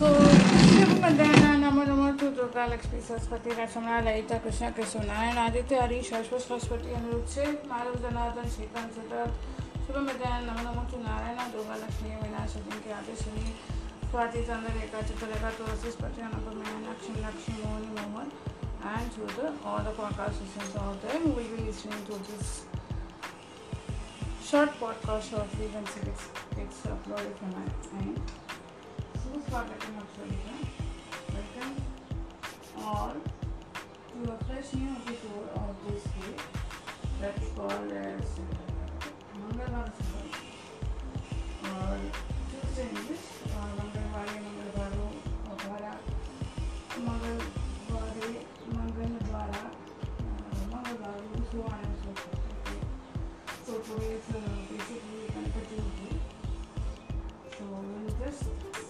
So, Shivamadana, Namo Namo to Durga Lakshmi Saraswati, Rashmana, Laita, Krishna, Krishnanayan, Aditya, Hari, Shashvat, Saraswati, Anirudh, Madhav, Janardhan, Shrikant, Siddharth, Shivamadana, Namo Namo to Narayana, Durga Lakshmi, Vinasha, Dinki, Adishini, Swati, Chandra, Reka, Chitreka, Tulasi, Spati, Anupamaya, Lakshmi, Lakshmi, Mohani, Mohan, and to the all the podcast listeners out there who will be listening to this short podcast shortly once it gets, uploaded from. स्वागत है आप सभी का welcome और जो fresh new tour और जिसके मंगलवार सुबह और मंगलवार मंगलवार मंगलवारों द्वारा, मंगलवार मंगल द्वारा मंगलवार तो पूरे बेसिकली कंफर्टेबल थी तो जस्ट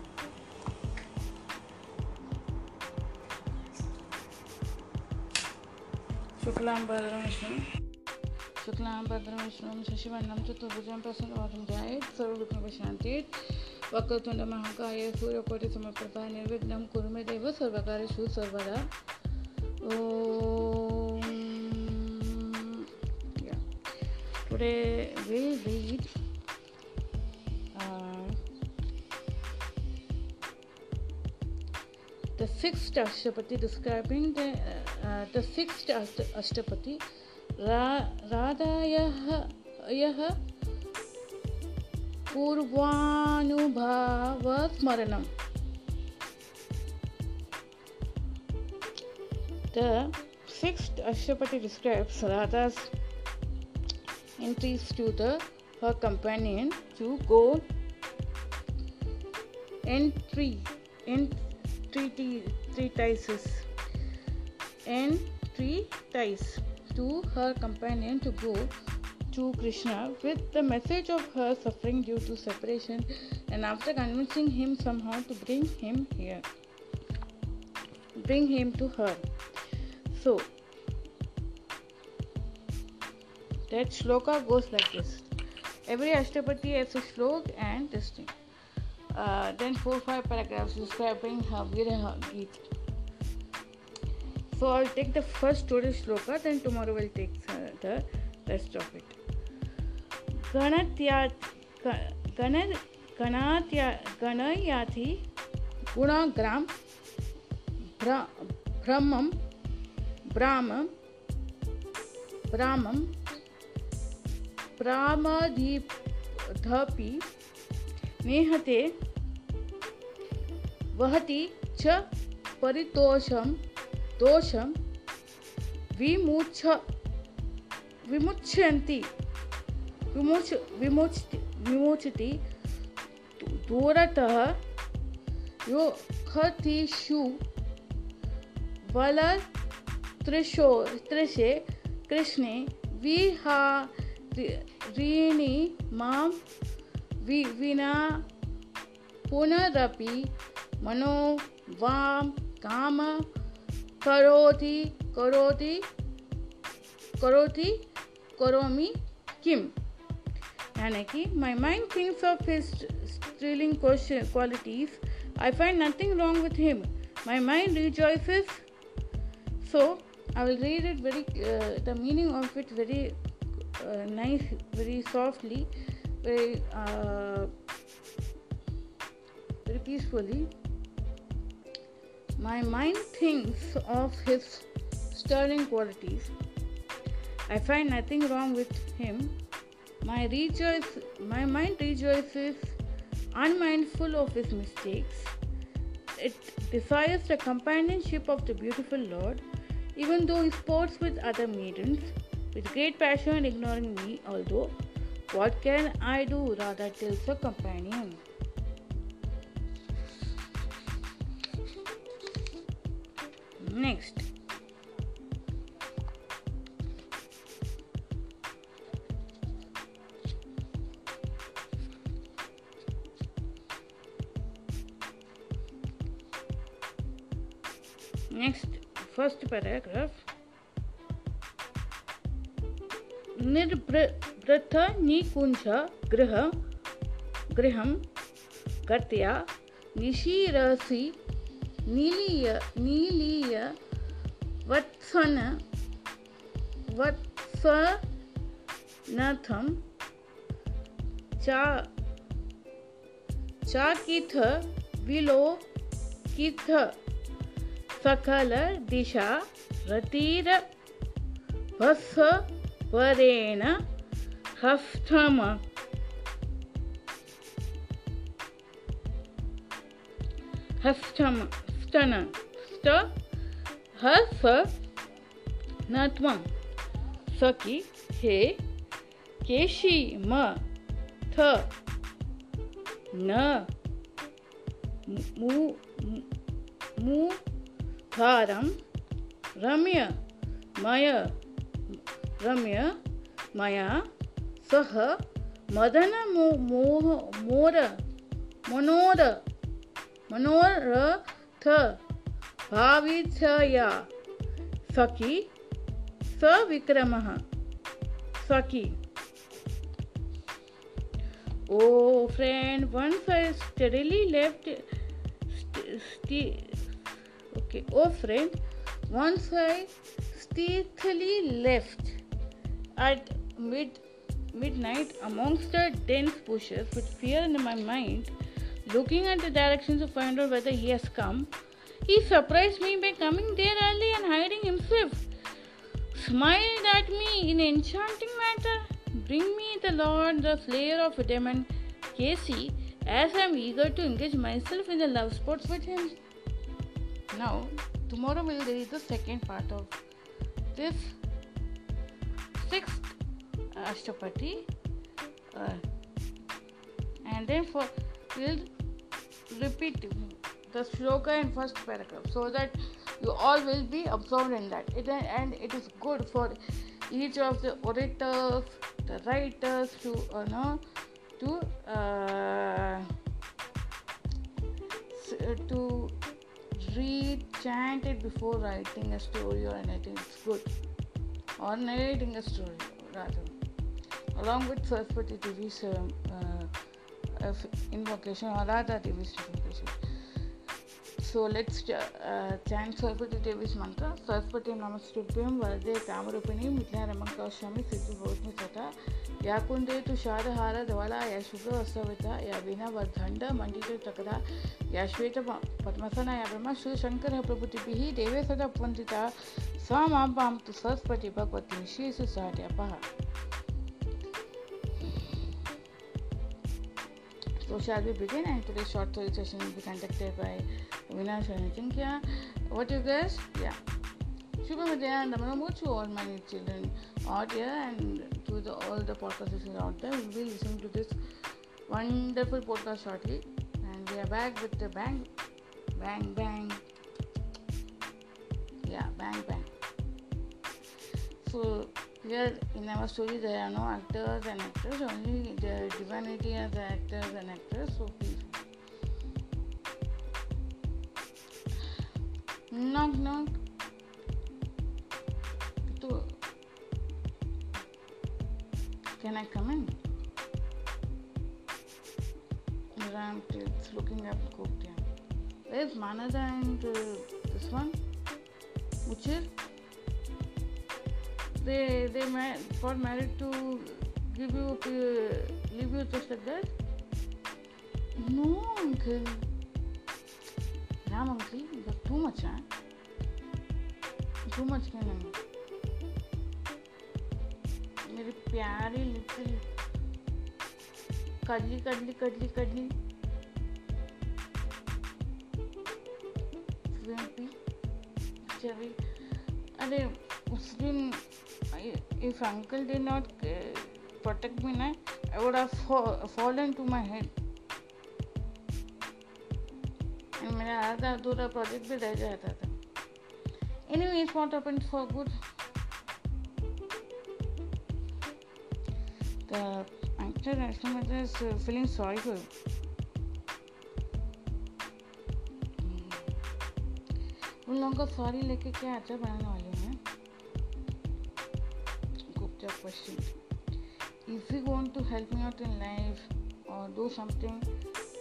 शुक्लांबद्रम विष्णू शुक्लांबद्रम विष्णू शशिवर्णम चतुर्भुजं प्रसन्नवादं सर्वविघ्नपशान्तिः वक्रतुण्डमहाकाय सूर्यकोटि समप्रभा निर्विघ्नं कुरु मे देव सर्वकारेषु सर्वदा ॐ today will read sixth Ashtapati describing the, uh, uh, the sixth Ashtapati Ra- Radhayah यः पूर्वानुभावस्मरणम् The sixth Ashtapati describes Radha's entries to the her companion to go entry entreaty treatises entreaties to her companion to go to Krishna with the message of her suffering due to separation and after convincing him somehow to bring him here bring him to her so that shloka goes like this. Every Ashtapati has a slok and thing. Uh, then four five paragraphs describing her Viraha Geet. So I'll take the first total shloka, then tomorrow we'll take uh, the rest of it. गणत्या गण गणात्या गणयाति गुणाग्राम भ्रमम ब्राह्मं ब्राह्मं प्रामधिपि नेहते वहति च परितोषं दोषं विमुच्छ विमुच्यन्ति विमुच विमुच विमुचति दूरतः यो खतिषु वल त्रिशो त्रिशे कृष्णे विहारिणि माँ वि विना पुनरपि मनो वां काम करोति करोति करोति, करोमि किम? यानी कि my mind thinks of his strolling question I find nothing nothing wrong with him my mind so I will read it very the meaning of it very nice very softly very, uh, very peacefully. My mind thinks of his sterling qualities. I find nothing wrong with him. My rejoice, my mind rejoices, unmindful of his mistakes. It desires the companionship of the beautiful Lord even though he sports with other maidens with great passion, ignoring me, although what can I do? Radha tells her companion. Next. Next, first paragraph. Nirbhra निकुञ्ज गृह गृहं गत्या निशीरसि नीलीय नीलीय वत्सन वत्सनथं चा चाकिथ विलोकिथ सकल दिशा रतीर भस्स वरेण हस्तम हस्तम स्तन स्त हस न त्वं सखी हे केशी म थ न मु मु धारं सह मदन मो, मोह, मोर, मनोर मनोर थ भावित्या सकी स विक्रमः सकी ओ friend, when I stealthily left okay, oh friend, when I stealthily left, at mid midnight amongst the dense bushes with fear in my mind, looking at the directions to find out whether he has come. He surprised me by coming there early and hiding himself. Smiled at me in enchanting manner. Bring me the Lord, the slayer of demon, Casey, as I am eager to engage myself in the love sports with him. Now, tomorrow we'll read the second part of this sixth Ashtapati. Uh, and then for we'll repeat the shloka in first paragraph so that you all will be absorbed in that. It, and it is good for each of the orators the writers to uh, know to uh, to read chant it before writing a story or anything. It's good. Or narrating a story rather along with Saraswati Devi's um, uh, invocation or Radha Devi's invocation. So let's uh, chant Saraswati Devi's mantra. Saraswati Namastubhyam Varade Kamarupini Mitya Ramankashami Siddhu Bhosmi Sata या कुंदे तु शारहार धवला या शुभ वस्त्रविता या वीणा वर्धंड मंडित चकरा या श्वेत पद्मसना या ब्रह्मा श्री शंकर प्रभुतिभिः देवे सदा Vandita So shall we begin? And today's short story session will be conducted by Avinash and Chinkya. What do you guys? Yeah. Shubhamadaya and Namamu to all my children out here and to the, all the podcast listeners out there. We will be listening to this wonderful podcast shortly. And we are back with the bang, bang, bang. Yeah, bang, bang. So here in our story there are no actors and actors, only the divinity as the actors and actors. So please. Knock knock. So, can I come in? Ram it's looking up Koptia. Where's Manada and uh, this one? Uchir? They they ma- got married to give you uh, leave you just like that no uncle Ram uncle you're too much huh? too much क्या नहीं मेरी प्यारी little cuddly cuddly cuddly कडली चली अरे if uncle did not uh, protect me now i would have fa- fallen to my head मेरा आधा अधूरा project भी रह जाता था it's not happened for good. The actor Ashwamata is uh, feeling sorry for you. उन लोगों को सॉरी लेके क्या अच्छा बनाने वाले हैं question. If you want to help me out in life or do something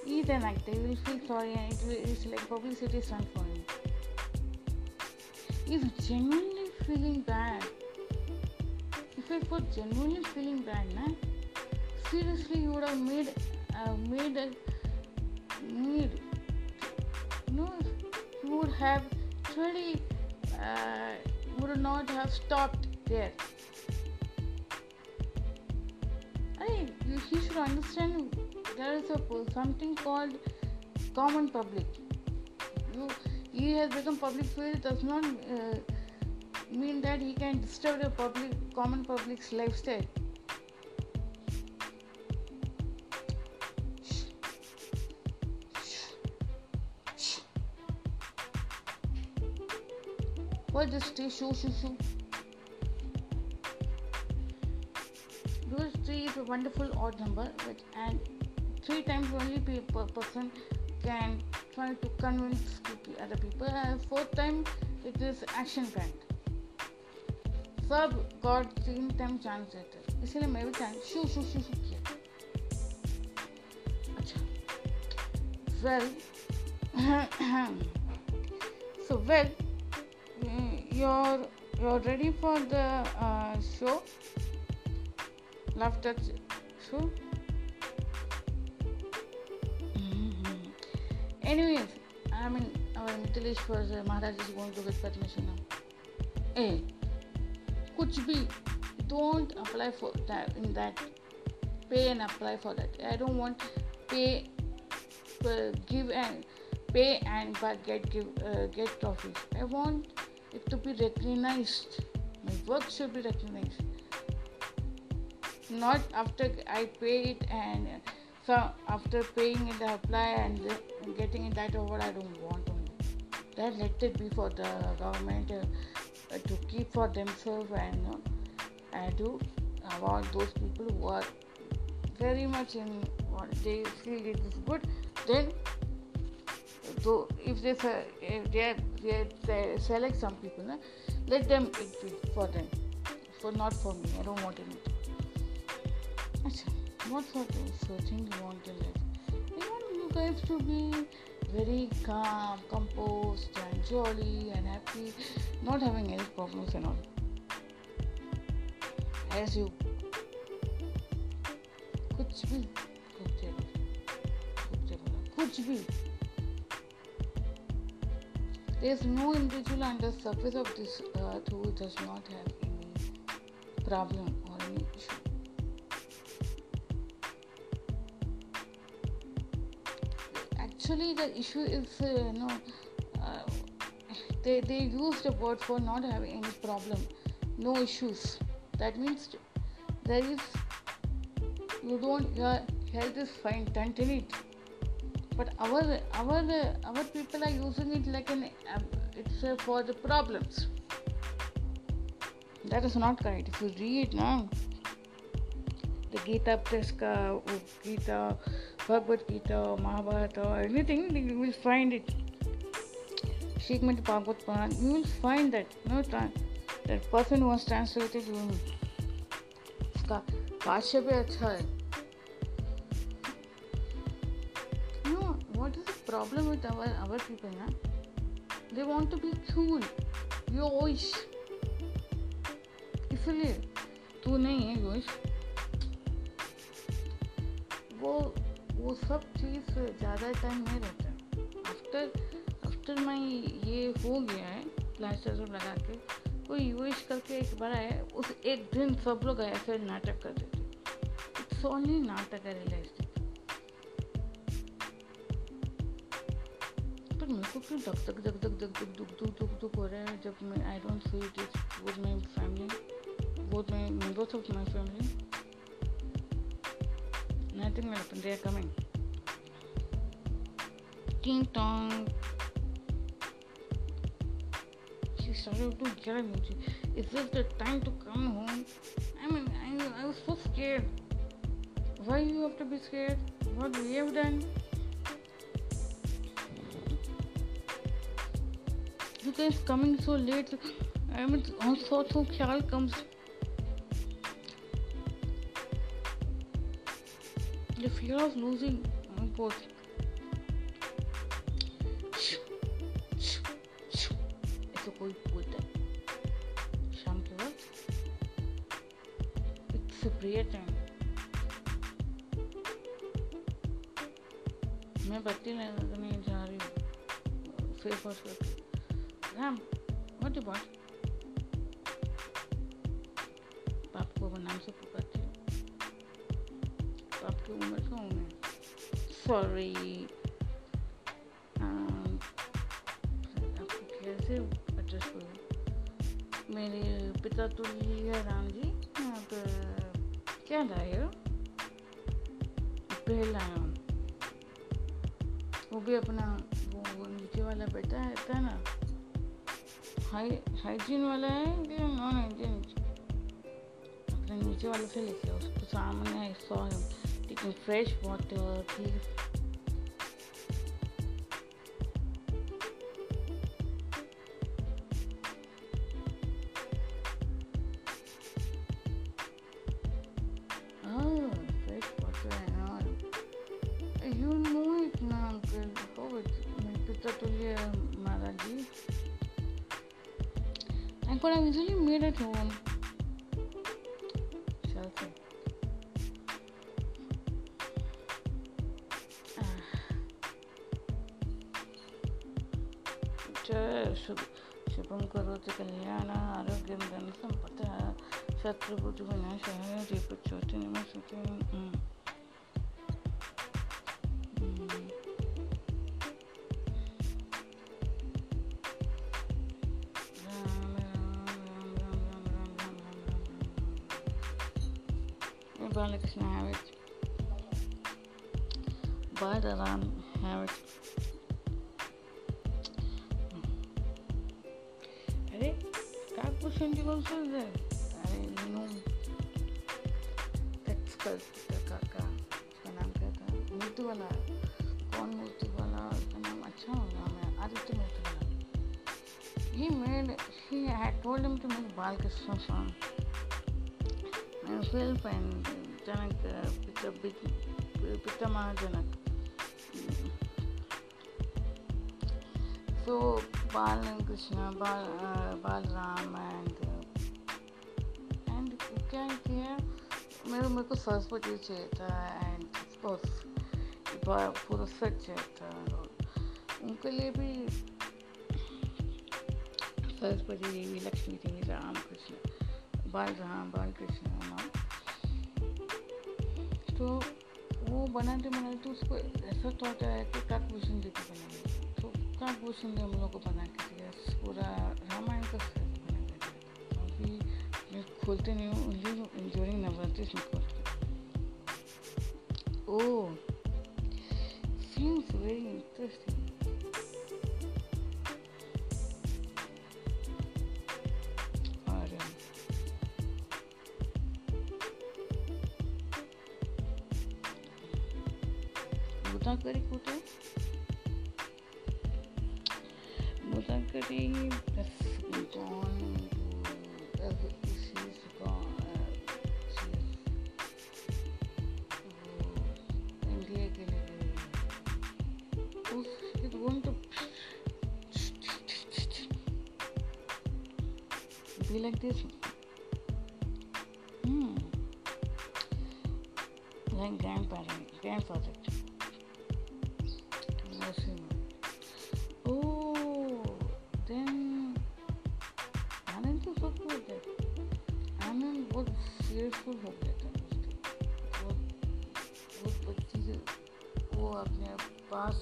eat an they will feel sorry and it will, it's like publicity stunt for you. if genuinely feeling bad if I was genuinely feeling bad na seriously you would have made uh, made a need. You know you would have truly, uh, would not have stopped there. He should understand there is a something called common public. You, he has become public field does not uh, mean that he can disturb the public common public's lifestyle. What does three show show wonderful odd number, which and three times only per person can try to convince other people. And fourth time it is action packed. सब God तीन time chance देते हैं इसलिए मैं भी chance शू शू शू शू किया अच्छा well so well you're you're ready for the uh, show Laughter show mm-hmm. anyways i mean our Mithilesh was uh, maharaj is going to get permission now hey kuch bhi don't apply for that in that pay and apply for that i don't want pay uh, give and pay and but get give uh, get trophies i want it to be recognized. My work should be recognized. Not after I pay it and so after paying it, I apply and getting it that over. I don't want to. That let it be for the government uh, to keep for themselves and uh, and to about those people who are very much in what they feel it is good. Then so if they if they, they, they select some people let them it be for them for not for me i don't want it Achha, what thing you want in life i want you guys to be very calm composed and jolly and happy not having any problems and all as you कुछ भी कुछ भी there is no individual the surface of this earth who does not have any problem or any issue. Actually, the issue is, uh, know, uh, they, they use the word for not having any problem, no issues. That means there is, you don't, your health is fine, continue it. But our our our people are using it like an it's uh, for the problems. That is not correct. If you read now the gita preska gita Bhagavad Gita Mahabharata anything you will find it Shrimad Bhagavata Purana you will find that no that person was translated you उसका भाष्य भी अच्छा है। Problem with our our people ना? They want to be cool you इसलिए तू नहीं है यूश वो वो सब चीज़ ज़्यादा टाइम नहीं रहता। आफ्टर आफ्टर माई ये हो गया है प्लास्टर सब लगा के कोई यूएश करके एक बार आया, उस एक दिन सब लोग ऐसे नाटक कर देते इट्स ओनली नाटक है रियलाइज़ मेरे को क्यों धक धक धक धक धक धक दुख दुख दुख दुख हो रहा है, जब मैं I don't feel this with my family both my members of my family Nothing will happen. They are coming. Ding dong. She started to yell at Is this the time to come home? I mean, I, I was so scared. Why you have to be scared? What we have done? You guys coming so late. I mean, also, so Khyal comes the fear of losing both. It's a good with shampoo. It's a creator. मैं बत्ती नहीं जा रही हूँ face wash करके ma'am what about address करूँ मेरे पिता तुल्य राम जी। पर क्या लाए हो? बेल लाया हूँ। वो भी अपना वो, नीचे वाला बेटा है ना? हाई हाइजीन वाला है या नॉन हाइजीन? अपने नीचे वाले से लेके उसको सामने सॉ टेकिंग फ्रेश वाटर ठीक I'm gonna have it. Buy the lamb, have it. अरे क्या क्वेश्चन की कौन सुन रहे अरे नो टैक्स कर काका उसका नाम क्या था मूर्ति वाला कौन मूर्ति वाला उसका नाम अच्छा हो गया मैं आदित्य मूर्ति वाला he made he had told him to make Bal Krishna song and Philippines Pita, Pitamaha Janak so Bal and Krishna Bal, uh, Balram and क्या किया? मेरे मेरे को सरस्वती चाहिए था एंड पूरा सेट चाहिए था उनके लिए भी सरस्वती देवी लक्ष्मी देवी राम कृष्ण बाल राम। बाल कृष्ण नाम तो वो बनाते बनाते तो उसको ऐसा थॉट है कि काकभूषण जी को बनाएँगे तो काकभूषण जी हम लोग को बना के दिया। पूरा रामायण का सेट बना के दिया। अभी मैं खोलते नहीं हूँ ओनली इंजोरिंग नवरात्रि में खोलती ओह seems very interesting 그리고도 무단 그림 이건 be like this hmm like grandparent grandfather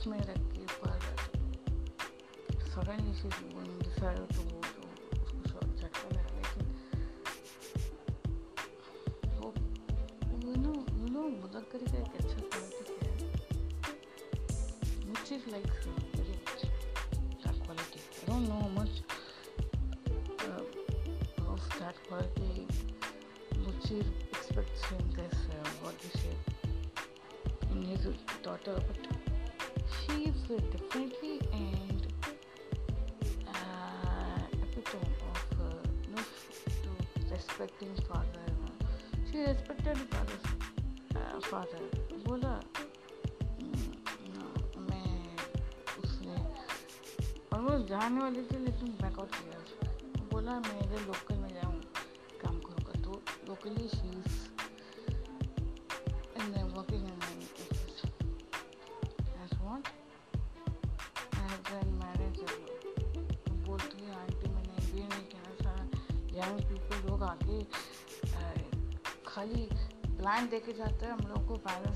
में रख के पर सड़न नीचे बोलूँगी सड़ो तो वो तो उसको शॉर्ट झटका लगा लेकिन वो यू नो यू नो मुदक्करी का एक अच्छा क्वालिटी है which is like very that quality I don't know much uh, of that quality Muchir expects in this uh, what he said in his daughter but uh, definitely and uh, epitome of uh, no, to respecting father. She respected father's uh, father. बोला मैं उसने almost जाने वाली थी लेकिन backout किया बोला मैं इधर लोकल में जाऊँ काम करूँगा तो लोकली शी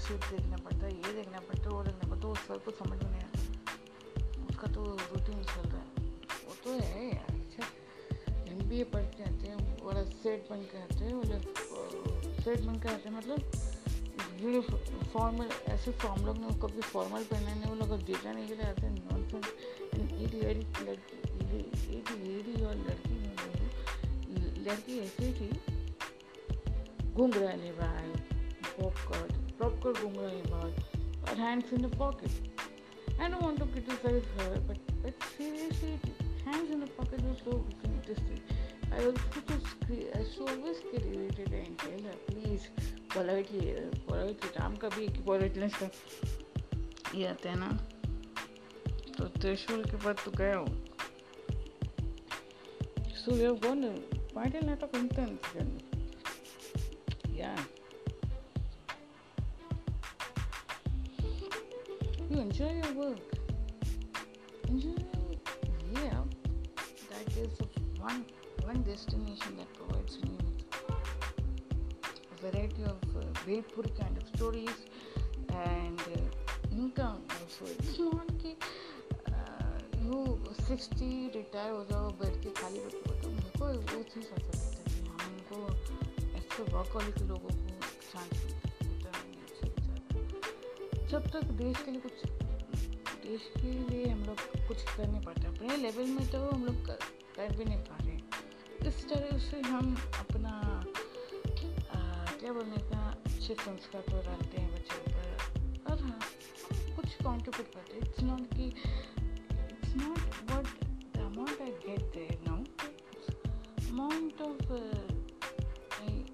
शीट देखना पड़ता है ये देखना पड़ता है वो देखना पड़ता है वो सर को समझ में नहीं उसका तो रूटीन चल रहा है। वो तो है यार अच्छा। एम बी ए पढ़ के आते हैं वाला सेट बन के आते हैं वाला सेट बन के आते हैं मतलब फॉर्मल ऐसे फॉर्म लोग ने कभी फॉर्मल पहना नहीं वो लोग डेटा नहीं लिए आते हैं नॉन सेंस एक लड़की लड़की एक लेडी और लड़की लड़की ऐसी थी घूम घुंघराले बाल popcorn, popcorn घुंघराले बाल her hands in the pocket. I don't want to criticize her, but, but seriously, hands in the pocket was so interesting. I also just, I so always get irritated and tell her, please, politely, politely, काम का भी एक politeness का ये आता है ना तो त्रिशूल के बाद तो गया हो we have gone quite a lot of intense yeah. Enjoy your work. Enjoy, yeah. That is one one destination that provides with a variety of uh, kind of stories and uh, income also. It's not कि you sixty retire हो जाओ बैठ के खाली बैठ के बताओ मेरे को वो चीज़ ऐसा लगता है कि हम उनको तो वर्क वाले के लोगों को चांस जब तक देश के लिए कुछ देश के लिए हम लोग कुछ कर नहीं पाते। अपने लेवल में तो हम लोग कर, कर भी नहीं पा रहे। इस तरह से हम अपना आ, क्या बोलने का अच्छे संस्कार तो डालते हैं बच्चों पर। और हाँ कुछ कॉन्ट्रीब्यूट करते हैं। इट्स नॉट कि it's not what the amount I get there now amount of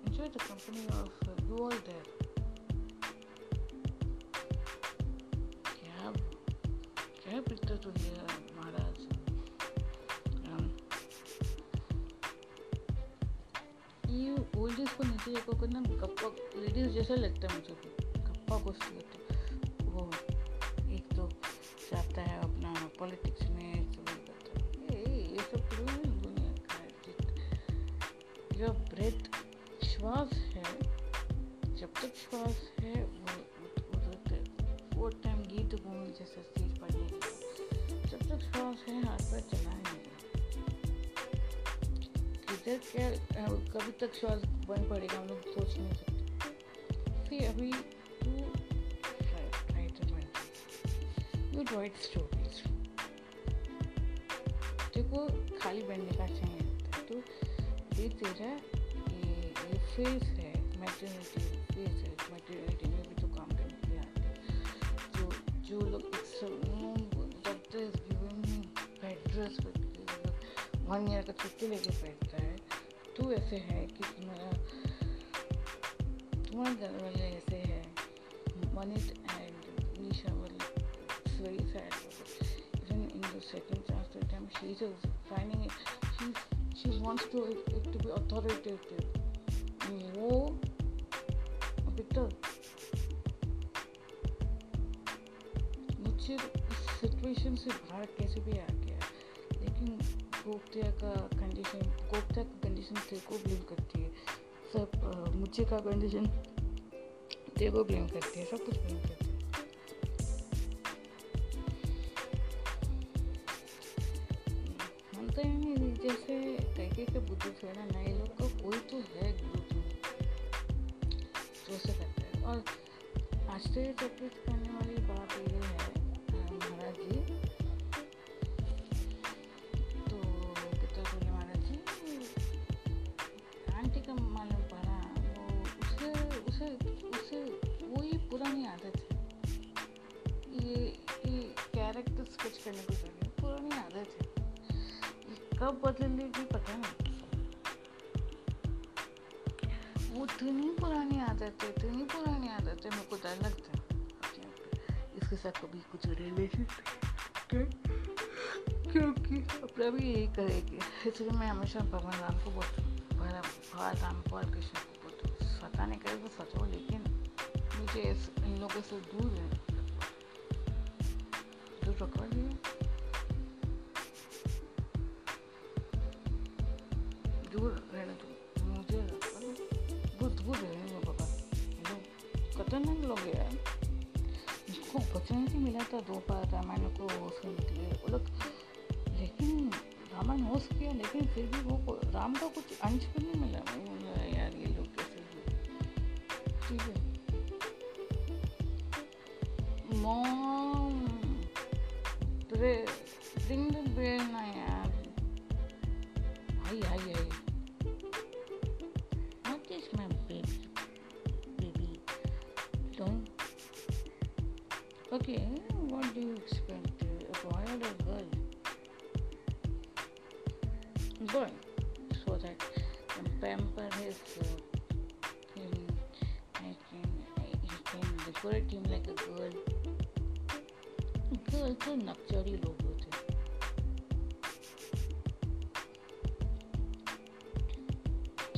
enjoy the company of uh, you all there. तो ये महाराज ये ओल्ड एज को नीचे को ना कप्पा लेडीज़ जैसा लगता है मुझे कप्पा को वो एक तो जाता है अपना पॉलिटिक्स में ये सब दुनिया का your breath श्वास है, जब तक श्वास क्या कभी तक श्वास बंद पड़ेगा हम लोग सोच नहीं सकते फिर अभी तू यू स्टोरीज देखो खाली बनने का चाहिए तो ये तेरा फ़ेज़ है मैटर्निटी फ़ेज़ है मैटर्निटी में भी तो काम करने के लिए आते हैं जो जो लोग doctor is giving one year का छुट्टी लेके बैठता तो ऐसे है कि तुम्हारा तुम्हारा घर वाले ऐसे है। मनीट एंड निशा वाले it's very sad even in the second chance time she is it she she wants to it, it to be authoritative. वो विक्टर मुझे इस सिचुएशन से बाहर कैसे भी आ गया लेकिन गोप्तिया का कंडीशन गोप्तिया कंडीशन तेरे को ब्लेम करती है। सब मुझे का कंडीशन को ब्लेम करती है, सब कुछ ब्लेम करती है। हैं जैसे कई के बुद्धि से ना, नए लोग का कोई तो है ग्रुप वो से करते हैं। और आश्चर्यचकित करने वाली बात ये है महाराज जी पुरानी आदत है ये ये कैरेक्टर स्केच करने को चाहिए पुरानी आदत है ये कब बदलेगी पता नहीं। वो इतनी पुरानी आदत है इतनी पुरानी आदत है मेरे को डर लगता है। इसके साथ कभी कुछ रिलेशन क्योंकि अपना भी यही करेगी। इसलिए मैं हमेशा भगवान राम को बोलती हूँ, भगवान राम भगवान कृष्ण को बोलती हूँ। सता नहीं करे तो सच, लेकिन मुझे इन लोगों से दूर है दूर रखवा दिए दूर रहने दो मुझे बहुत दूर रहने दो बाबा लोग खतरनाक लोग है यार इसको अपॉर्चुनिटी मिला था दो बार रामायण को उसके लिए वो लोग लेकिन रामायण होश किया लेकिन फिर भी वो राम का कुछ अंश भी नहीं मिला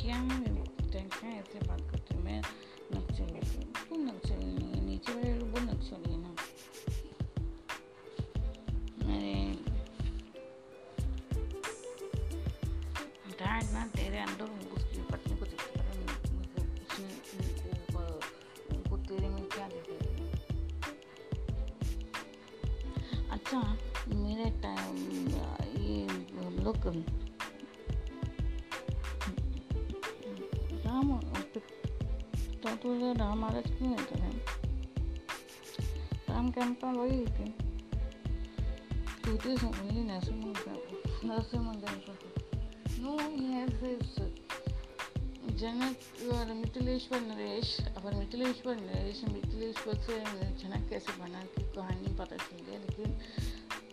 क्या क्या ऐसे बात करते मैं नक्चरी तू नक्चरी नहीं है? नीचे वाले लोग नक्चरी है ना। ना, तेरे अंदर उसकी पत्नी को देखते उनको उनको तेरे में क्या देखे अच्छा मेरे टाइम, ये, हम लोग तो तो राम महाराज क्यों रहते हैं राम कैंप का वही थी तूते समझी नरसिंह नरसिंह मंदिर No, he has his जनक और मिथिलेश्वर नरेश अपन मिथिलेश्वर नरेश मिथिलेश्वर से जनक कैसे बना की कहानी पता चल गया लेकिन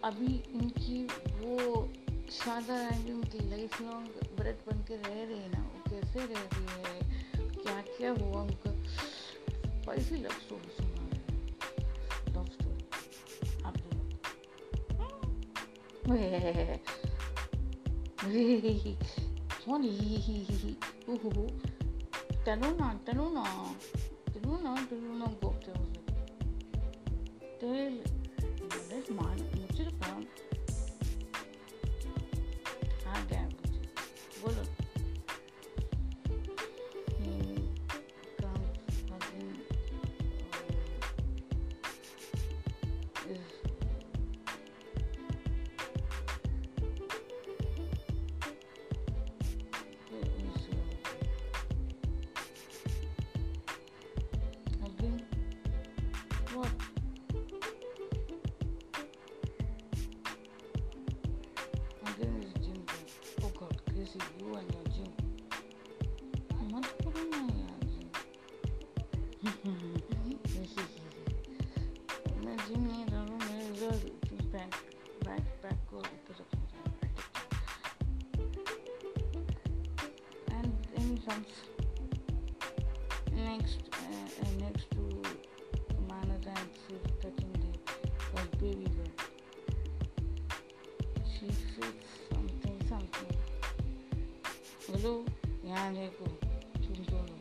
अभी इनकी वो शादा रानी उनकी लाइफ लॉन्ग व्रत बन के रह रही है ना वो कैसे रह रही है? क्या क्या हुआ उनका सुना रहे लव स्टोरी आप देखो Funny. Ooh. Tanuna, tanuna. Tanuna, tanuna go tell me. Tell, मान मुझे काम हेलो यहाँ देखो सुन तो लो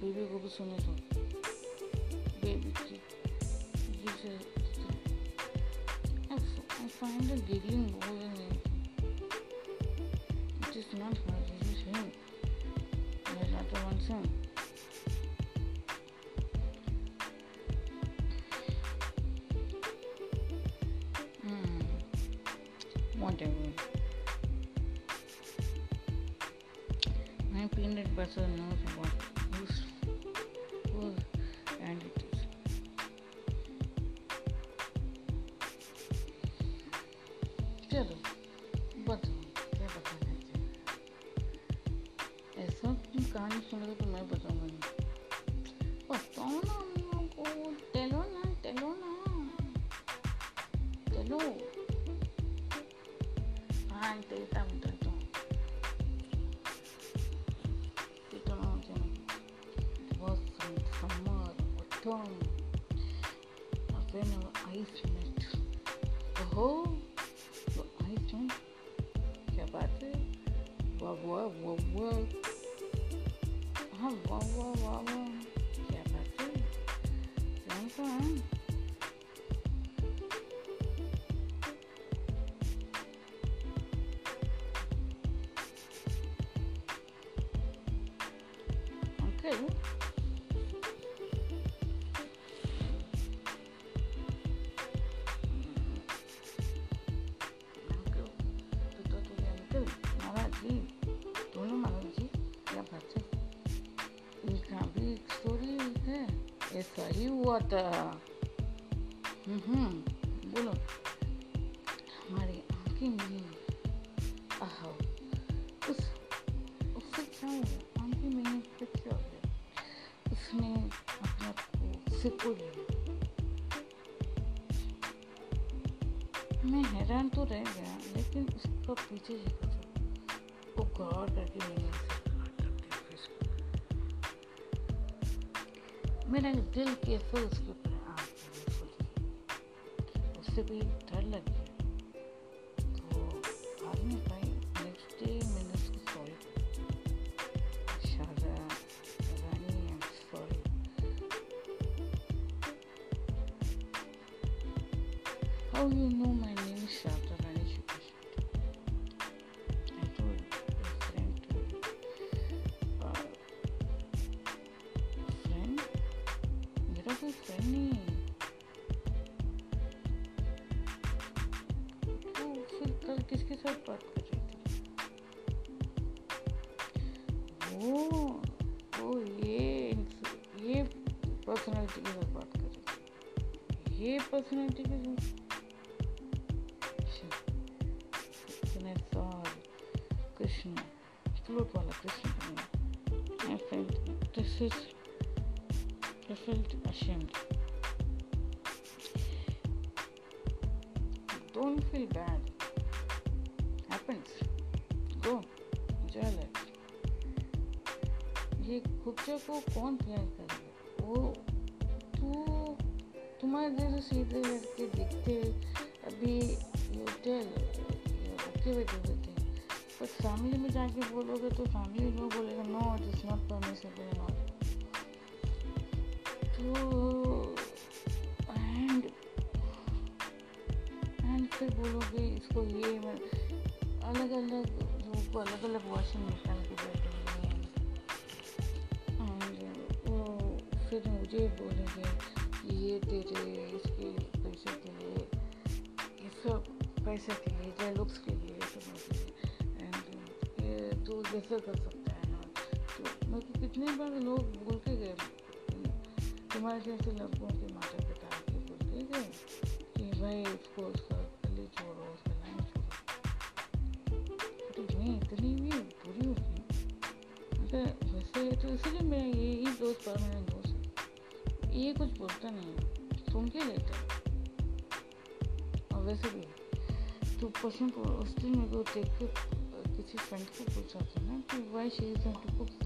बेबी को भी सुने तो बेबी की I find peanut butter knows what who's who's and it is. चलो बताओ क्या बताना है ऐसा कहानी सुन रहे तो मैं बताऊंगा कौन सा ही हुआ था बोलो हमारी आँखें आह उस उससे क्या हुआ आँखें क्या हो गया उसने अपने आप को लिया मैं हैरान तो रह गया लेकिन उसका पीछे वो गौर करके। मेरा दिल कैसे उसके थी ये पर्सनालिटी के साथ Then I felt this is. I felt ashamed. Don't feel bad. Happens. Go. Enjoy life. ये खुच्चा को कौन प्यार करेगा वो तू तुम्हारे जैसे सीधे लड़के दिखते, अभी you tell okay with everything but family में जाके बोलोगे तो फैमिली लोग बोलेगा no it is not permissible not तो एंड एंड फिर बोलोगे, इसको ये अलग अलग लोगों को अलग अलग वॉशिंग निकाल के बैठोगे एंड वो फिर मुझे बोलेंगे कि दे तेरे इसके पैसे के लिए, ये सब पैसे के लिए, जय लुक्स के लिए सब एंड ये तू जैसे कर सकता है ना। तो मेरे को कितने बार लोग बोल के गए, तुम्हारे जैसे लड़कों के माता पिता के बोल के गए कि भाई उसको उसका कुछ बोलता नहीं सुन के लेता और वैसे भी तो पर्सन को उस दिन मेरे को देख के, किसी फ्रेंड को पूछा था ना कि why she is to books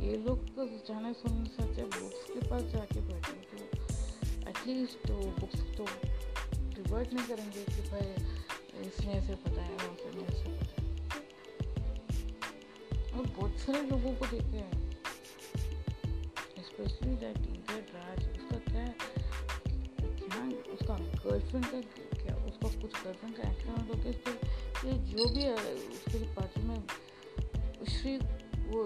ये लोग तो जाने सुनने से अच्छा बुक्स के पास जाके बैठे तो एटलीस्ट तो बुक्स तो डिवर्ट नहीं करेंगे कि भाई इसने ऐसे बताया उसने ऐसे बताया। और बहुत सारे लोगों को देखे हैं स्पेशली दैट गर्लफ्रेंड का क्या, उसका कुछ गर्लफ्रेंड का एक्सीडेंट हो गया, फिर ये जो भी है, उसके पार्टी में श्री वो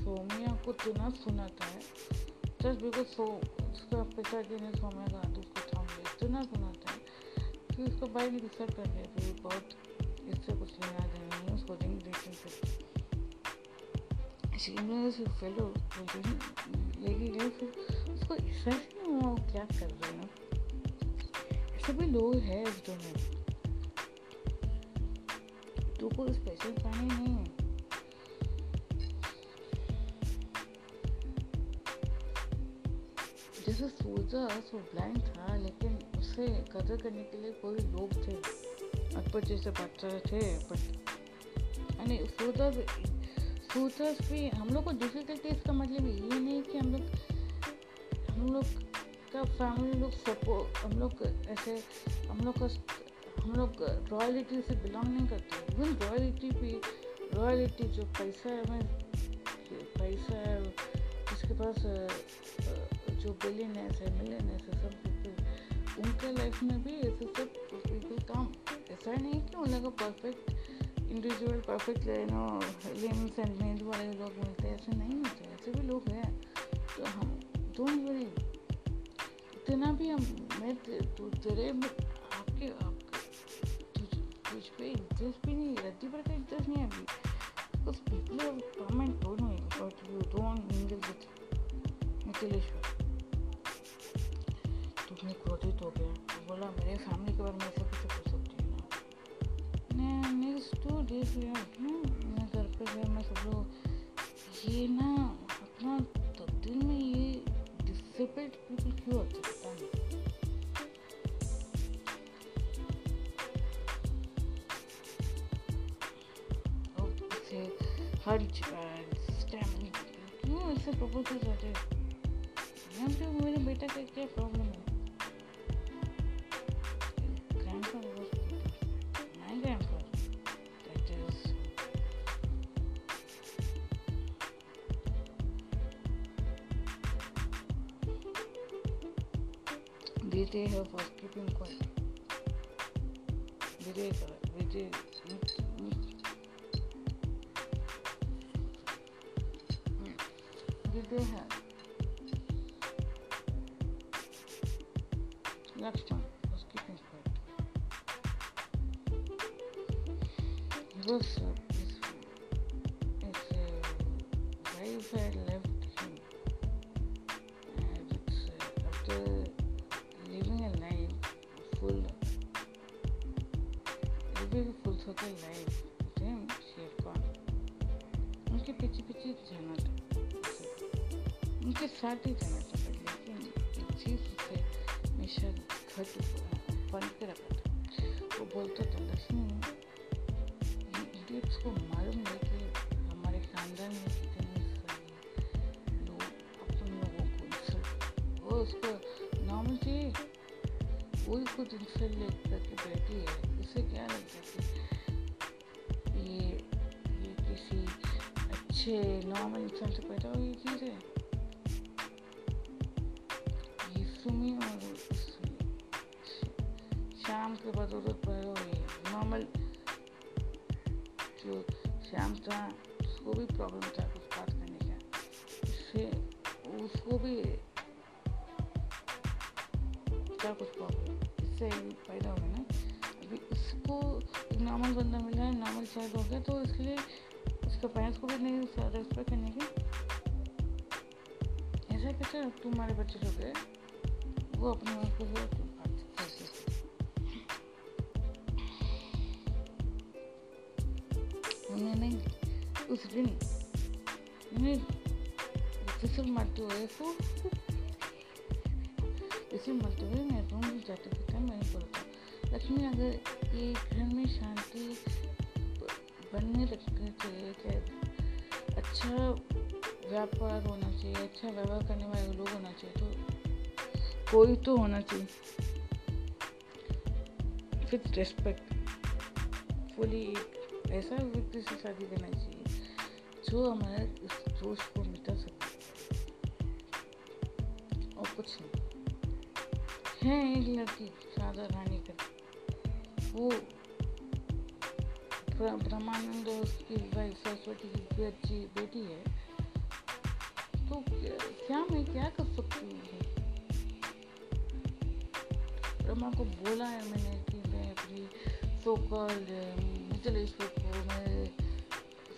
सोमिया को इतना सुनाता है जस्ट बिकॉज़ सो, उसका पिता जी ने सोमिया का हाथ उसको थाम लिया इतना सुनाता है फिर उसका ने डिसाइड कर लिया कि बहुत, इससे कुछ लेना देना नहीं उसको रिंग रिलेशनशिप अचीवमेंट्स फेलो लेके गए फिर उसको समझ नहीं हुआ क्या कर रहे हैं ऐसे भी लोग हैं इस दुनिया में तो कोई स्पेशल प्राणी नहीं है जैसे सोचा सो ब्लाइंड था लेकिन उसे कदर करने के लिए कोई लोग थे अकबर जैसे बच्चे थे बट यानी सोचा सोचा भी, हम लोग को दूसरे डिफिकल्टीज का मतलब ये नहीं कि हम लोग हम लोग का फैमिली लोग सपोर्ट हम लोग ऐसे, हम लोग का, हम लोग रॉयलिटी से बिलोंग नहीं करते। इवन रॉयलिटी भी रॉयलिटी जो पैसा है हमें पैसा है जिसके पास जो बिलियनर्स है मिलियनर्स है सब उनके लाइफ में भी ऐसे सब पीपल काम, ऐसा नहीं कि उन लोगों perfect individual perfect no limbs and made वाले लोग मिलते हैं, ऐसे नहीं होते, ऐसे भी लोग हैं। तो हम डोंट वरी इतना भी हम, मैं तेरे, आपके आपके, तुझ पे इंटरेस्ट भी नहीं, रद्दी पर इंटरेस्ट नहीं है अभी। because people have come and told me, but you don't mingle with Nikhileshwar तो क्रोधित हो गया। तो बोला, मेरे फैमिली के बारे में ऐसे कैसे कर सकती हूँ ना नेक्स्ट टू मैं घर पे गया, मैं सब लोग ये ना, अपना तब्दील में ये डिसेबल्ड पीपल क्यों होते पता नहीं हर्ज स्टैमिंग क्यों ऐसे प्रपोज जाते हैं? तो मेरे बेटा का क्या problem They help us keep him quiet. Vijay, Vijay, साथ ही जाना था लेकिन एक चीज़ उसे हमेशा घट बन के रखा था। वो बोलता था, लक्ष्मी इडियट्स को मालूम है कि हमारे खानदान में कितने सारे लोग अपन लोगों को इंसल्ट वो उसको नॉर्मल चाहिए वही खुद इंसल्ट ले करके बैठी है। उसे क्या लगता है ये ये किसी अच्छे नॉर्मल इंसान से पैदा हुई चीज़ है? शाम के बदौलत पैदा हुई नॉर्मल जो शाम था उसको भी प्रॉब्लम था कुछ बात करने का इससे उसको भी क्या कुछ प्रॉब्लम इससे पैदा हुआ ना अभी उसको एक नॉर्मल बंदा मिला है नॉर्मल चाइल्ड हो गया तो इसलिए उसके पेरेंट्स को भी नहीं रेस्पेक्ट करने की ऐसा कैसे तुम्हारे बच्चे लोग है वो अपने आप को दिन उन्हें फिसल मारते हुए को इसी मरते हुए मैं रूम में जाते थे मैंने बोलता लक्ष्मी अगर ये घर में शांति बनने रखने चाहिए क्या अच्छा व्यापार होना चाहिए अच्छा व्यवहार करने वाले लोग होना चाहिए तो कोई तो होना चाहिए विथ रेस्पेक्ट फुली ऐसा व्यक्ति से शादी करना चाहिए जो हमारे इस जोश को मिटा सके और कुछ नहीं है एक लड़की राधा रानी का वो ब्रह्मानंद और उसकी वाइफ सरस्वती की अच्छी बेटी है तो क्या मैं क्या कर सकती हूँ ब्रह्मा को बोला है मैंने कि मैं अपनी सोकल मिथिलेश्वर को मैं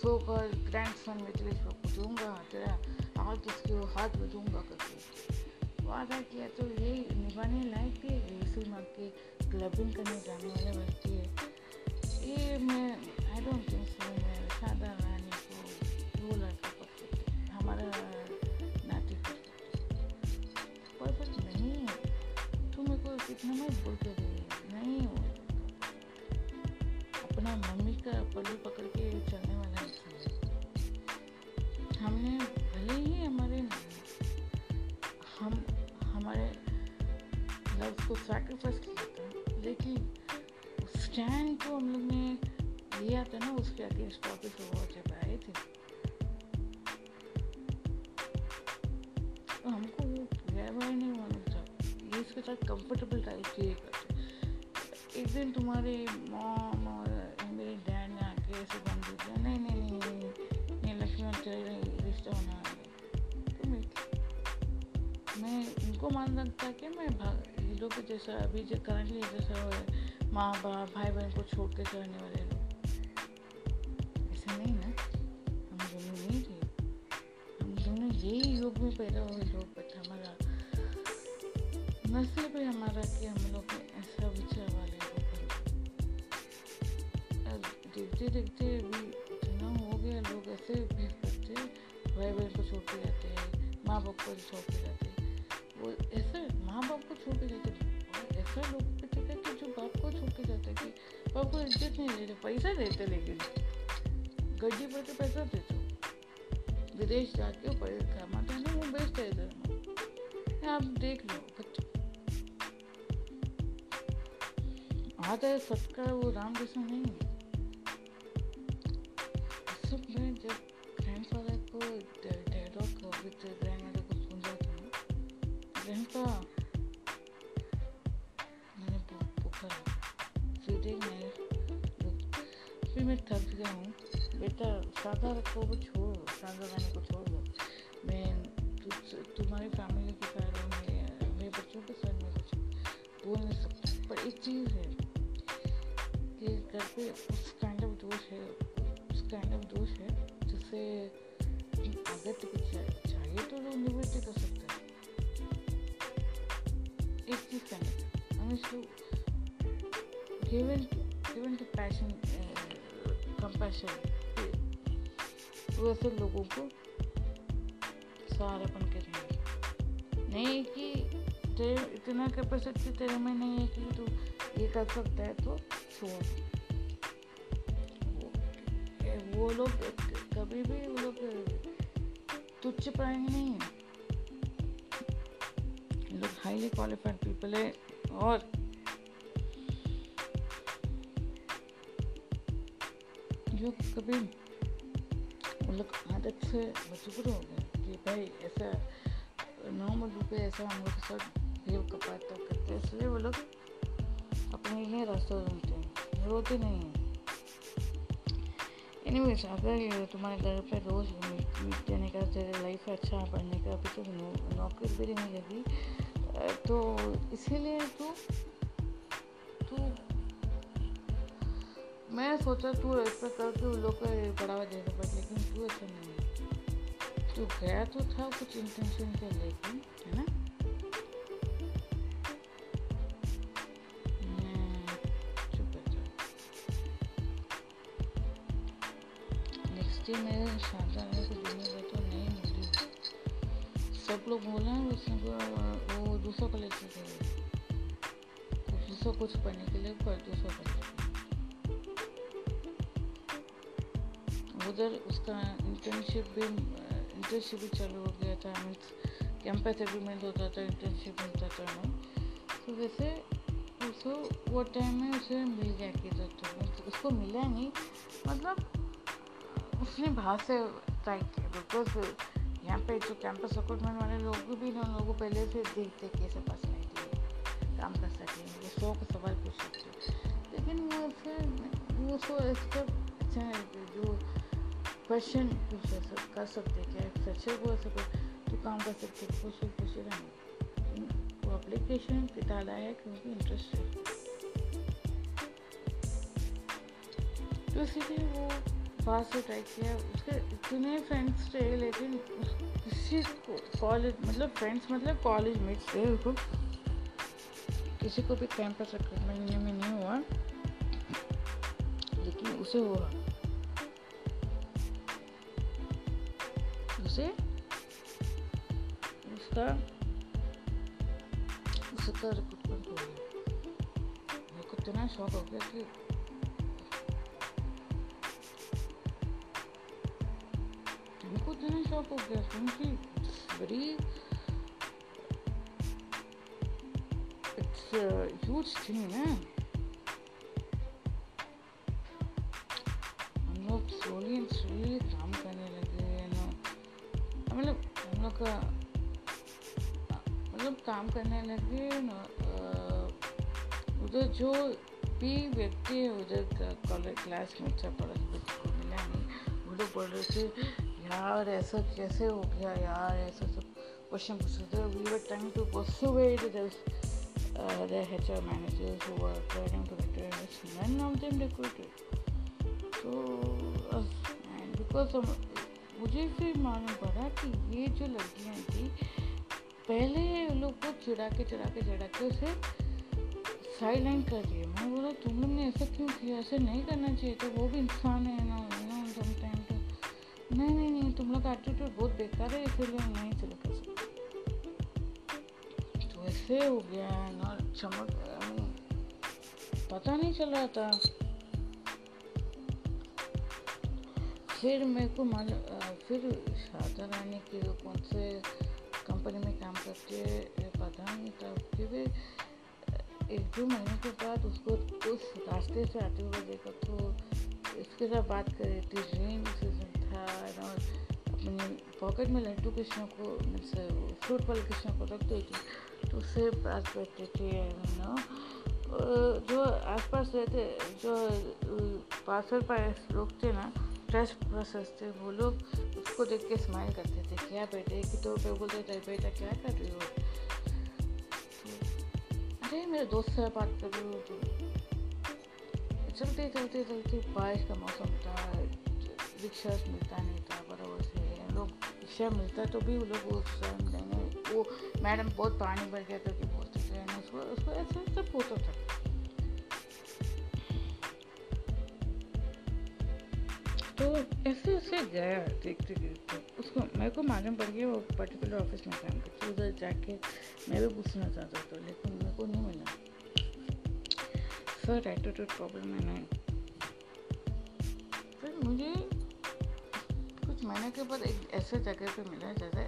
सोकल ग्रैंड सन मिथिलेश्वर को दूँगा तेरा हाथ उसके वो हाथ में दूँगा करके। वादा किया तो ये निभाने लायक भी है माँ के क्लबिंग करने जाने वाले है। ये मैं आई डोंट थिंक सो मैं शादा रानी को वो लड़का कर सकते हमारा नाती कर सकते परफेक्ट बोल के नहीं हो। अपना मम्मी का पल्लू पकड़ के सैक्रिफाइस किया था लेकिन स्टैंड को हम लोग ने लिया था ना, उसके अगेंस्ट वापस वो जब आए थे। तो हमको वो व्यवहार नहीं मालूम था। ये इसके साथ कंफर्टेबल टाइप चाहिए करते एक दिन तुम्हारे जैसा अभी जो करंटली जैसा माँ बाप भाई बहन को छोड़ के चलने वाले सबका वो राम जैसा नहीं है। सब में जब ग्रैंडफादर को डैड ऑफ़ विद ग्रैंडमदर को सुन जाता हूँ ग्रैंडपा मैंने पूछा फीडिंग में, फिर मैं थक गया हूँ। बेटा, सादा रखो, वो छोड़, सादा गाने को छोड़ दो। मैं तुम्हारी फैमिली के कारण बच्चों के साथ में कुछ बोल नहीं सकता। पर एक चीज़ है कि पे उस काइंड ऑफ़ दोष है, उस काइंड ऑफ़ दोष है, जिससे अगर तुझे चाहिए तो लोग निवृत्ति कर सकते हैं। एक चीज़ करने हमें इसको given given to passion compassion वैसे लोगों को सहारापन करेंगे। नहीं कि तेरे, इतना कैपेसिटी तेरे में नहीं है कि तू ये कर सकता है तो छोड़। वो लोग कभी भी वो लोग, तुच्छ पाएँगे नहीं है। लोग हाईली क्वालिफाइड पीपल है और जो कभी वो लोग आदत से मजबूर हो गए कि भाई ऐसा नॉर्मल रूप ऐसा हम लोग के साथ बिहेव कर पाते करते इसलिए वो लोग अपने ही रास्ता ढूंढते हैं। रोते नहीं हैं। एनीवेज अगर तुम्हारे घर पे रोज़ मीट देने का तेरे लाइफ अच्छा पढ़ने का, अभी तो नौकरी भी नहीं लगी। तो इसीलिए तू तू, मैं सोचा तू ऐसा करके उन लोग को बढ़ावा देगा बट लेकिन तू ऐसा नहीं तू गया तो था कुछ इंटेंशन के लेकिन है ना? वो दूसरा कॉलेज से थे दूसरा कुछ पढ़ने के लिए पर दूसरा कॉलेज उधर उसका इंटर्नशिप भी इंटर्नशिप भी चालू हो गया था। मीन्स कैंपस एग्रीमेंट होता था इंटर्नशिप मिलता था ना तो वैसे उसको वो टाइम में उसे मिल गया किधर तो उसको मिला नहीं। मतलब उसने बाहर से ट्राई किया बिकॉज़ यहाँ पे जो कैंपस रिक्रूटमेंट वाले लोग भी ना लोगों पहले से देखते कि ऐसे पर्सनैलिटी काम कर सकें, ये सौ का सवाल पूछ सकते लेकिन वो फिर वो सो इसका अच्छा जो क्वेश्चन पूछ कर सकते क्या फ्रेशर को ऐसे तो काम कर सकते खुश खुश रहना वो अप्लीकेशन डाला है क्योंकि इंटरेस्ट है। तो इसीलिए वो बाहर से ट्राई किया उसके इतने फ्रेंड्स थे, लेकिन किसी को कॉलेज मतलब फ्रेंड्स मतलब कॉलेज मेट्स थे उसको किसी को भी कैंपस रिक्रूटमेंट में नहीं हुआ, लेकिन उसे हुआ। उसे, उसका उसका रिक्रूटमेंट हो गया। इतना शौक हो गया कि इतना शौक हो गया क्योंकि बड़ी इट्स ह्यूज थिंग हम लोग स्लोली एंड स्लोली काम करने लगे ना मतलब हम लोग का मतलब काम करने लगे ना उधर जो भी व्यक्ति उधर कॉलेज क्लास में अच्छा पढ़ा वो लोग बोल रहे थे यार ऐसा कैसे हो गया यार? ऐसा सब क्वेश्चन पूछ रहे थे we were trying to the uh, the HR managers who were trying to return us none of them recruited so uh, and because मुझे फिर मालूम पड़ा कि ये जो लड़कियाँ थी पहले लोग को चिढ़ा के चिढ़ा के चिढ़ा के उसे साइड लाइन कर दिए। मैं बोला तुम लोग ने ऐसा क्यों किया? ऐसे नहीं करना चाहिए। तो वो भी इंसान है ना ना सम टाइम तो। नहीं नहीं नहीं तुम लोग का एटीट्यूड बहुत बेकार है इसलिए हम नहीं चले कर सकते तो ऐसे हो गया ना, चमक पता नहीं चल रहा था। फिर मेरे को मान फिर शादा रानी की कौन से कंपनी में काम करते पता नहीं था। फिर एक दो महीने के बाद उसको उस रास्ते से आते हुए देखा तो इसके साथ बात कर थी रेन सीज़न था अपने पॉकेट में लड्डू कृष्ण को फ्रूट वाले कृष्ण को रख देती तो उससे पास बैठते थे नो। जो आसपास रहते, जो पास पास लोग थे ना फ्रेश प्रोसेस थे, वो लोग उसको देख के स्माइल करते थे, क्या बेटे कि तो पे बोलते थे बेटा क्या कर रही हो? अरे, मेरे दोस्त से बात कर रही हो चलते चलते चलते, बारिश का मौसम था। रिक्शा मिलता नहीं था, बराबर से। लोग रिक्शा मिलता तो भी वो लोग उस टाइम वो मैडम बहुत पानी भर गया करके बोलते थे उसको उसको ऐसा सब होता था। तो ऐसे ऐसे गया, देखते देखते। उसको, मेरे को मालूम पड़ गया वो पर्टिकुलर ऑफ़िस में काम करते उधर जाके मैं भी पूछना चाहता था, लेकिन मेरे को नहीं मिला। सर एटीट्यूड प्रॉब्लम है नहीं फिर मुझे महीने के बाद एक ऐसे जगह पे मिला जैसे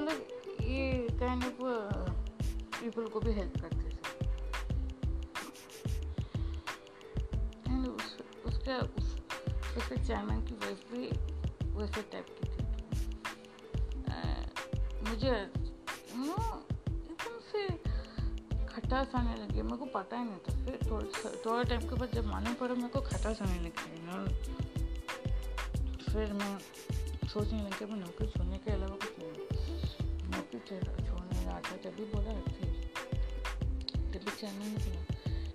लोग ये काइंड ऑफ़ पीपल को भी हेल्प करते थे। एंड उस, उसका उस, उसके की वाइफ भी वैसे टाइप की थी। मुझे नो खटास आने लगी मेरे को पता ही नहीं था। फिर थोड़ा थोड़ा टाइम के बाद जब मालूम पड़ा, मेरे को खटास आने लगी ना फिर मैं सोचने लगी, मैं नौकरी छोड़ने के अलावा कुछ नहीं नौकरी छोड़ने रहा था जब भी बोला फिर जब भी चलने नहीं बोला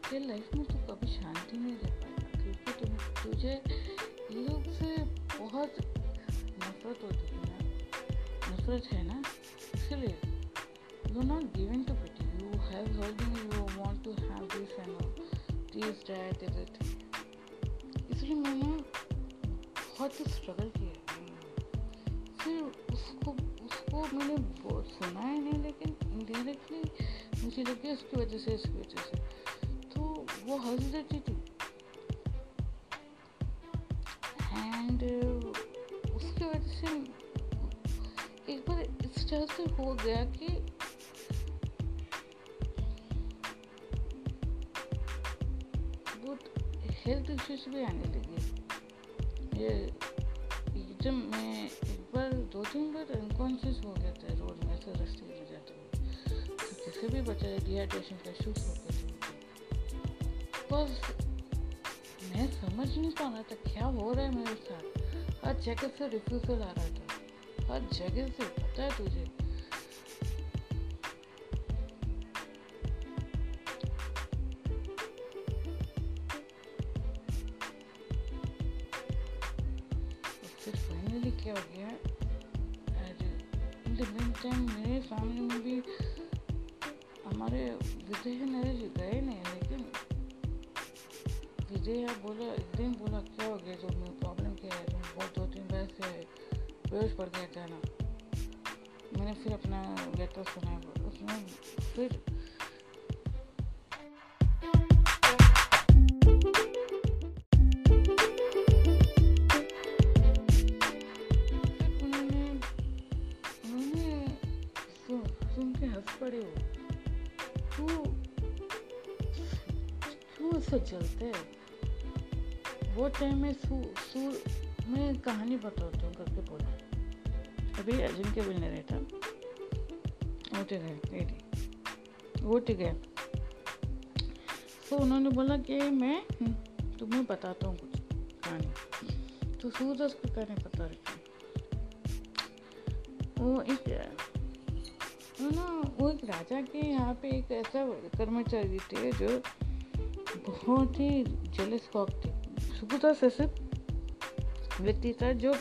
तेरे लाइफ में तो कभी शांति नहीं रह पाएगा क्योंकि तुम, तुझे लोग से बहुत नफरत होती है ना। नफरत है ना? इसलिए you not giving to you have hurting you want to have this and this that everything इसलिए मैंने बहुत स्ट्रगल किया फिर उसको उसको मैंने सुना है नहीं, लेकिन इनडायरेक्टली मुझे लगे उसकी वजह से, इसकी वजह से। तो वो हंस देती थी। एंड उसकी वजह से एक बार इस तरह से हो गया कि हेल्थ भी आने लगे। ये एकदम मैं एक बार, दो तीन बार अनकॉन्शियस हो गया था रोड में से रास्ते में जाते हुए। तो किसी भी बच्चे डिहाइड्रेशन का इशूज हो थे। बस मैं समझ नहीं पा रहा था क्या हो रहा है मेरे साथ। हर जगह से रिफ्यूजल आ रहा था। हर जगह से, पता है तुझे? फाइनली क्या हो। गया इन द मीन टाइम मेरे फैमिली में भी हमारे विजय नरेश गए नहीं लेकिन विजय बोला, एक दिन बोला, क्या हो गया? जो मैं प्रॉब्लम क्या है तुम बहुत दो तीन बार से बेहोश पड़ गया था ना। मैंने फिर अपना लेटर सुनाया, उसमें फिर वो टाइम में सू सू मैं कहानी बताता हूँ करके बोला अभी अर्जुन के मिलने रहता उठ गए लेडी उठ गए तो उन्होंने बोला कि मैं हम्म, तुम्हें बताता हूँ कुछ कहानी। तो सूरज उसको कहने पता रखी वो एक ना वो एक राजा के यहाँ पे एक ऐसा कर्मचारी थे जो बहुत ही जेलस कॉक स्कूटर से सिर्फ़ व्यक्ति था जो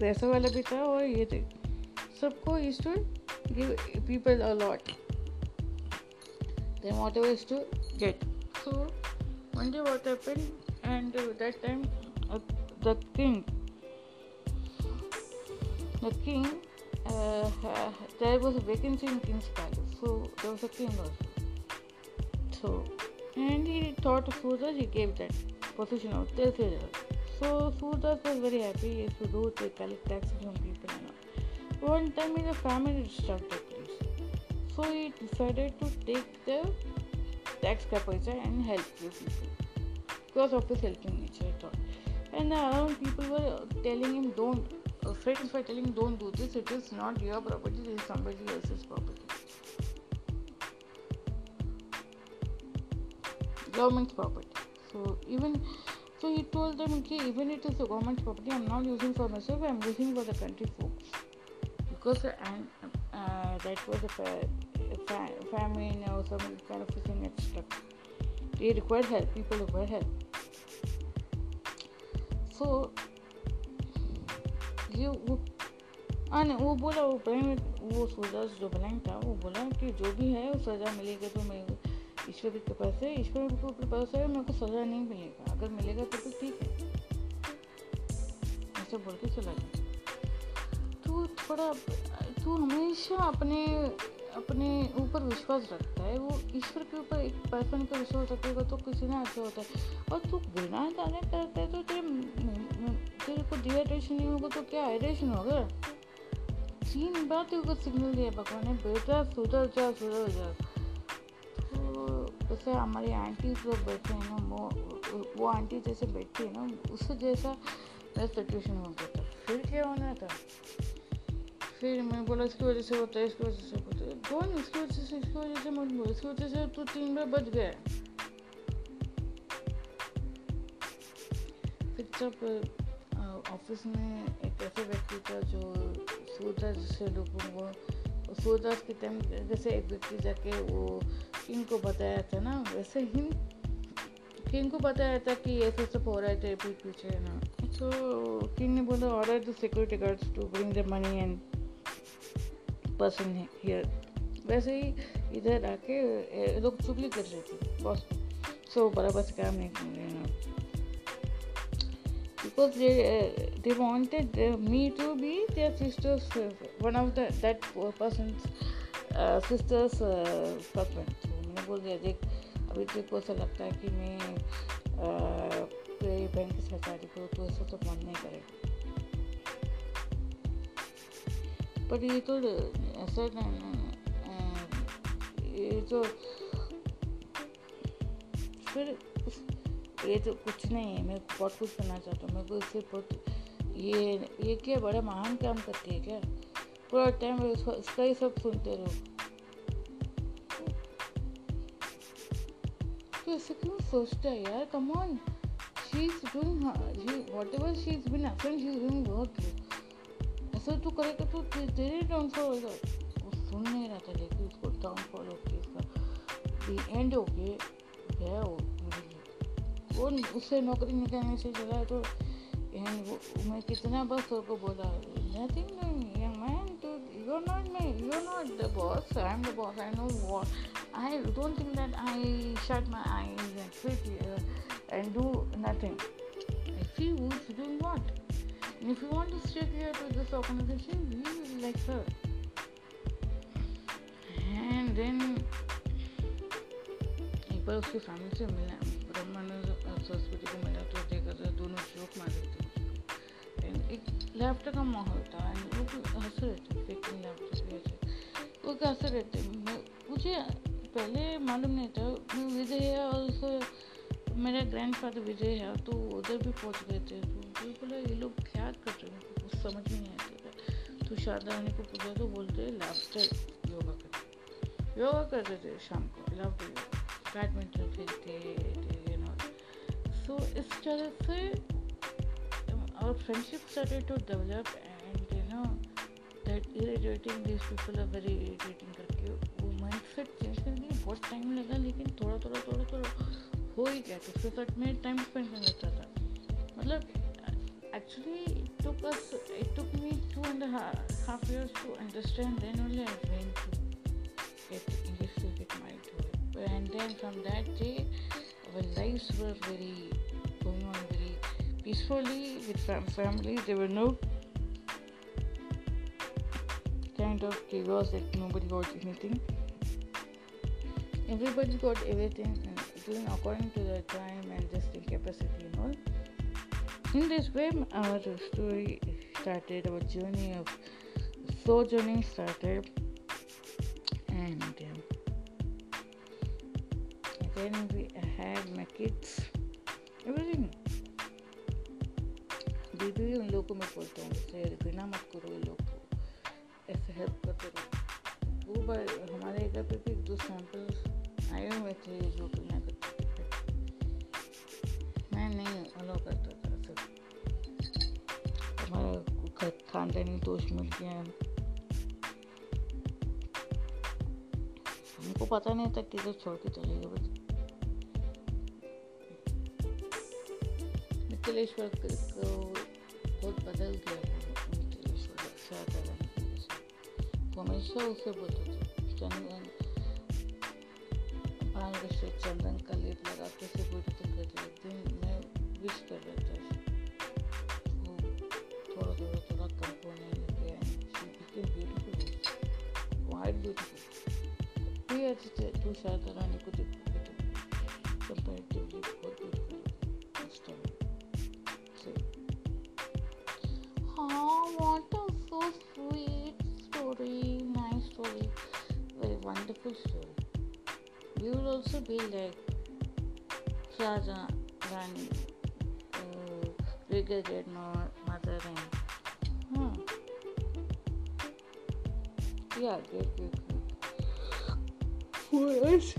पैसा वाला भी था और ये थे। सबको is to give people a lot then what ever is to get so one day what happen and that time the king the king there was vacancy in king's palace so there was a king so and he thought fools he gave that position out there so Suraj was very happy he used to do to collect taxes from people and all. One time in family distracted place so he decided to take the tax paisa and help the people. Because of his helping nature I thought and around people were telling him don't uh, friends were telling don't do this. It is not your property. This is somebody else's property. Government's property so even so he told them okay even it is a government property i'm not using for myself i'm using for the country folks because uh, and uh, that was a fa- fa- famine or some kind of thing struck they required help people required help so ये वो हाँ वो बोला वो blank वो सूरज जो blank था वो बोला कि जो भी है वो सज़ा मिलेगी तो मैं ईश्वर के पास है ईश्वर के पास है मेरे को सज़ा नहीं मिलेगा। अगर मिलेगा तो तो ठीक है। ऐसा बोल के चला गया। तो थोड़ा, तू हमेशा अपने अपने ऊपर विश्वास रखता है। वो ईश्वर के ऊपर एक पर्सन का विश्वास रखेगा तो किसी ना अच्छा होता है। और तू बिना जाने करता है तो तेरे तेरे को डिहाइड्रेशन नहीं होगा तो क्या हाइड्रेशन होगा? तीन बार तेरे को सिग्नल दिया भगवान ने। बेटा सुधर जा सुधर जा। जैसे हमारी आंटी लोग बैठे हैं ना वो वो आंटी जैसे बैठी है ना उससे जैसा मेरा सिचुएशन हो गया था। फिर क्या होना था? फिर मैं बोला इसकी वजह से होता है इसकी वजह से होता है। कौन इसकी वजह से इसकी वजह से मत बोल इसकी वजह से तू तीन बार बच गया। फिर जब ऑफ़िस में एक ऐसे व्यक्ति था जो सूरदास जैसे लोगों को सूरदास के टाइम जैसे एक व्यक्ति जाके वो किंग को बताया था ना वैसे ही। किंग को बताया था कि ऐसे सब हो रहा है तेरे पीठ पीछे ना। सो किंग ने बोला order the security guards to bring the money and person here वैसे ही इधर आके लोग चुगली कर रहे थे बॉस सो बराबर से काम नहीं कर रहे हैं because they uh, they wanted uh, me to be their sister's uh, one of the that person's uh, तो दिया देख, अभी तेरे को ऐसा लगता है कि मैं तेरी बहन के तो ऐसा तो मन नहीं करेगा। पर ये तो ऐसा ये तो फिर ये तो कुछ नहीं है, मैं बहुत कुछ करना चाहता हूँ, मेरे को इससे बहुत ये ये क्या बड़ा महान काम करती है क्या? पूरा टाइम इसका ही सब सुनते रहो। तो ऐसे क्यों सोचता है यार? Come she is doing what ever she is been absent she is doing work ऐसा तू करेगा तो तेरे डाउनफॉल होगा वो सुन नहीं रहा था लेकिन उसको डाउनफॉल हो गया इसका दी एंड हो गया गया वो वो उससे नौकरी निकालने से चला तो वो, मैं कितना बस को बोला नथिंग मैन तो you are not me you are not the boss I am the boss I know what I don't think that I shut my eyes and sit here and do nothing I see who's doing what. And if you want to stick here to this organization, we will like her. And then एक बार उसकी family से मिला ब्रह्मानंद सरस्वती को मिला तो देखा तो दोनों जोक मार थे एंड एक लाफ्टर का माहौल था वो हंस रहे थे फेकिंग लाफ्टर की वजह वो क्या हंस रहे मुझे पहले मालूम नहीं था। विजय है और उसको मेरा ग्रैंड फादर विजय है तो उधर भी पहुँच गए थे। तो बोला ये लोग क्या कर रहे हैं? कुछ समझ में नहीं आता तो शारदा रानी को पूछा तो बोलते लाफ्टर योगा करते योगा करते थे। शाम को, लव बैडमिंटन खेलते थे सो इस तरह से our friendship started to develop and, you know, that irritating these people are very irritating करके वो माइंडसेट चेंज करने में बहुत टाइम लगा लेकिन थोड़ा थोड़ा थोड़ा थोड़ा हो ही गया तो उसके साथ में टाइम स्पेंड करना चाहता था मतलब actually it took us it took me two and a half, half years to understand then only I went to get English to get married to it and then from that day our lives were very going on very peacefully with fam- family. There were no kind of chaos that nobody got anything. Everybody got everything and doing according to their time and just their capacity and all. In this way, our story started, our journey of sojourning started, and um, then we had my kids, everything. दीदी उन लोगों को मैं बोलता हूँ उससे घृणा मत करो ये लोग को ऐसे हेल्प करते रहो वो हमारे घर पे भी दो सैंपल आए हुए थे जो थे मैं नहीं अलाउ करता था सब हमारा खानदानी दोष मिल गया हमको पता नहीं था किधर छोड़ के चले गए बस। मिथिलेश्वर को बहुत बदल गया वो हमेशा उसे बोलते थे चंदन भाँग से चंदन का लेप लगा के उसे ब्यूटीफुल कर दिया दिन मैं विश कर रहा था वो थोड़ा थोड़ा थोड़ा कम होने लग गया she became beautiful quite beautiful कोई अच्छी तू शायद रानी We you will also be like Raja Rani, uh, regretted nor Mother Rani. Hmm. Yeah, good, good, good. Who else?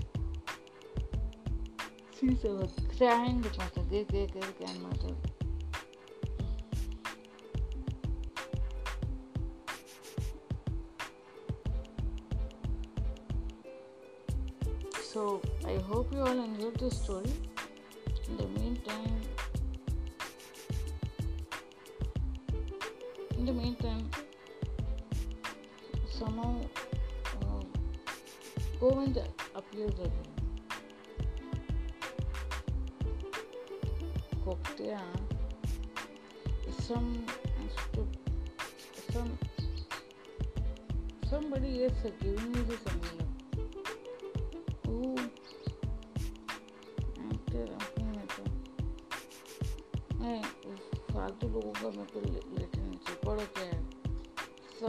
She's a crying Mother, great, great, great grandmother. sono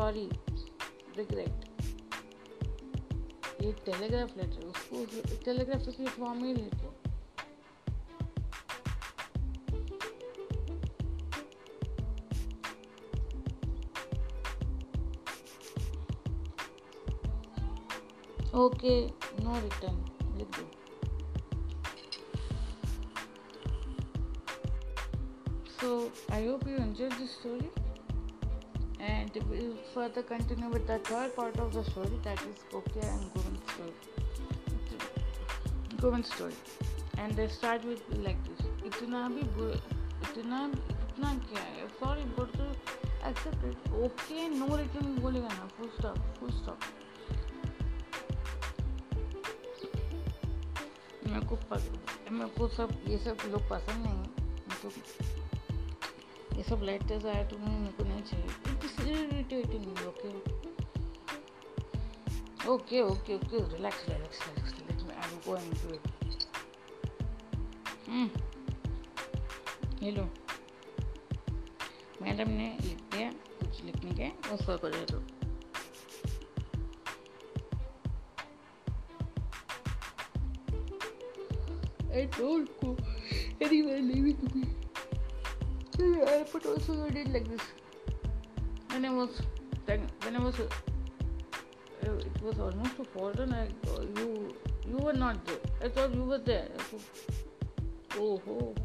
sorry regret ये telegraph letter उसको telegraph से form ही लिखो okay no return लिख दो So, I hope you enjoyed this story. And we'll further continue with the third part of the story that is Kokya and Govind story. Govind story. And they start with like this. इतना भी इतना इतना क्या है sorry बोल तो accept it okay no return बोलेगा ना फुल स्टॉप फुल स्टॉप मेरे को मेरे को सब ये सब लोग पसंद नहीं है तो ये सब लेटर्स आए तो मेरे को नहीं चाहिए is irritating okay okay okay okay relax relax relax let me I will go and do it hello madam ने लिख दिया कुछ लिखने के? उसको कर दे दो। I don't go anywhere leaving me. But also I did like this. When I was when I was it was almost a foreign. I uh, you you were not there. I thought you were there. Oh oh,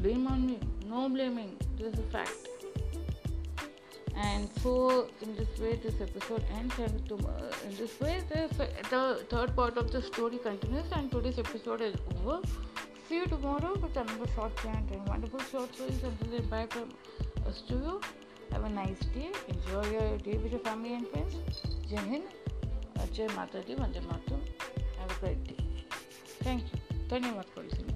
blame on me. No blaming. This is a fact. And so, in this way, this episode ends. And to, uh, in this way, the, the third part of the story continues. And today's episode is over. See you tomorrow with another short chant and wonderful short stories. Until then, bye from us to Have a nice day. Enjoy your day with your family and friends. Jai Hind. Jai Mata Di. Vande Mataram. Have a great day. Thank you. धन्यवाद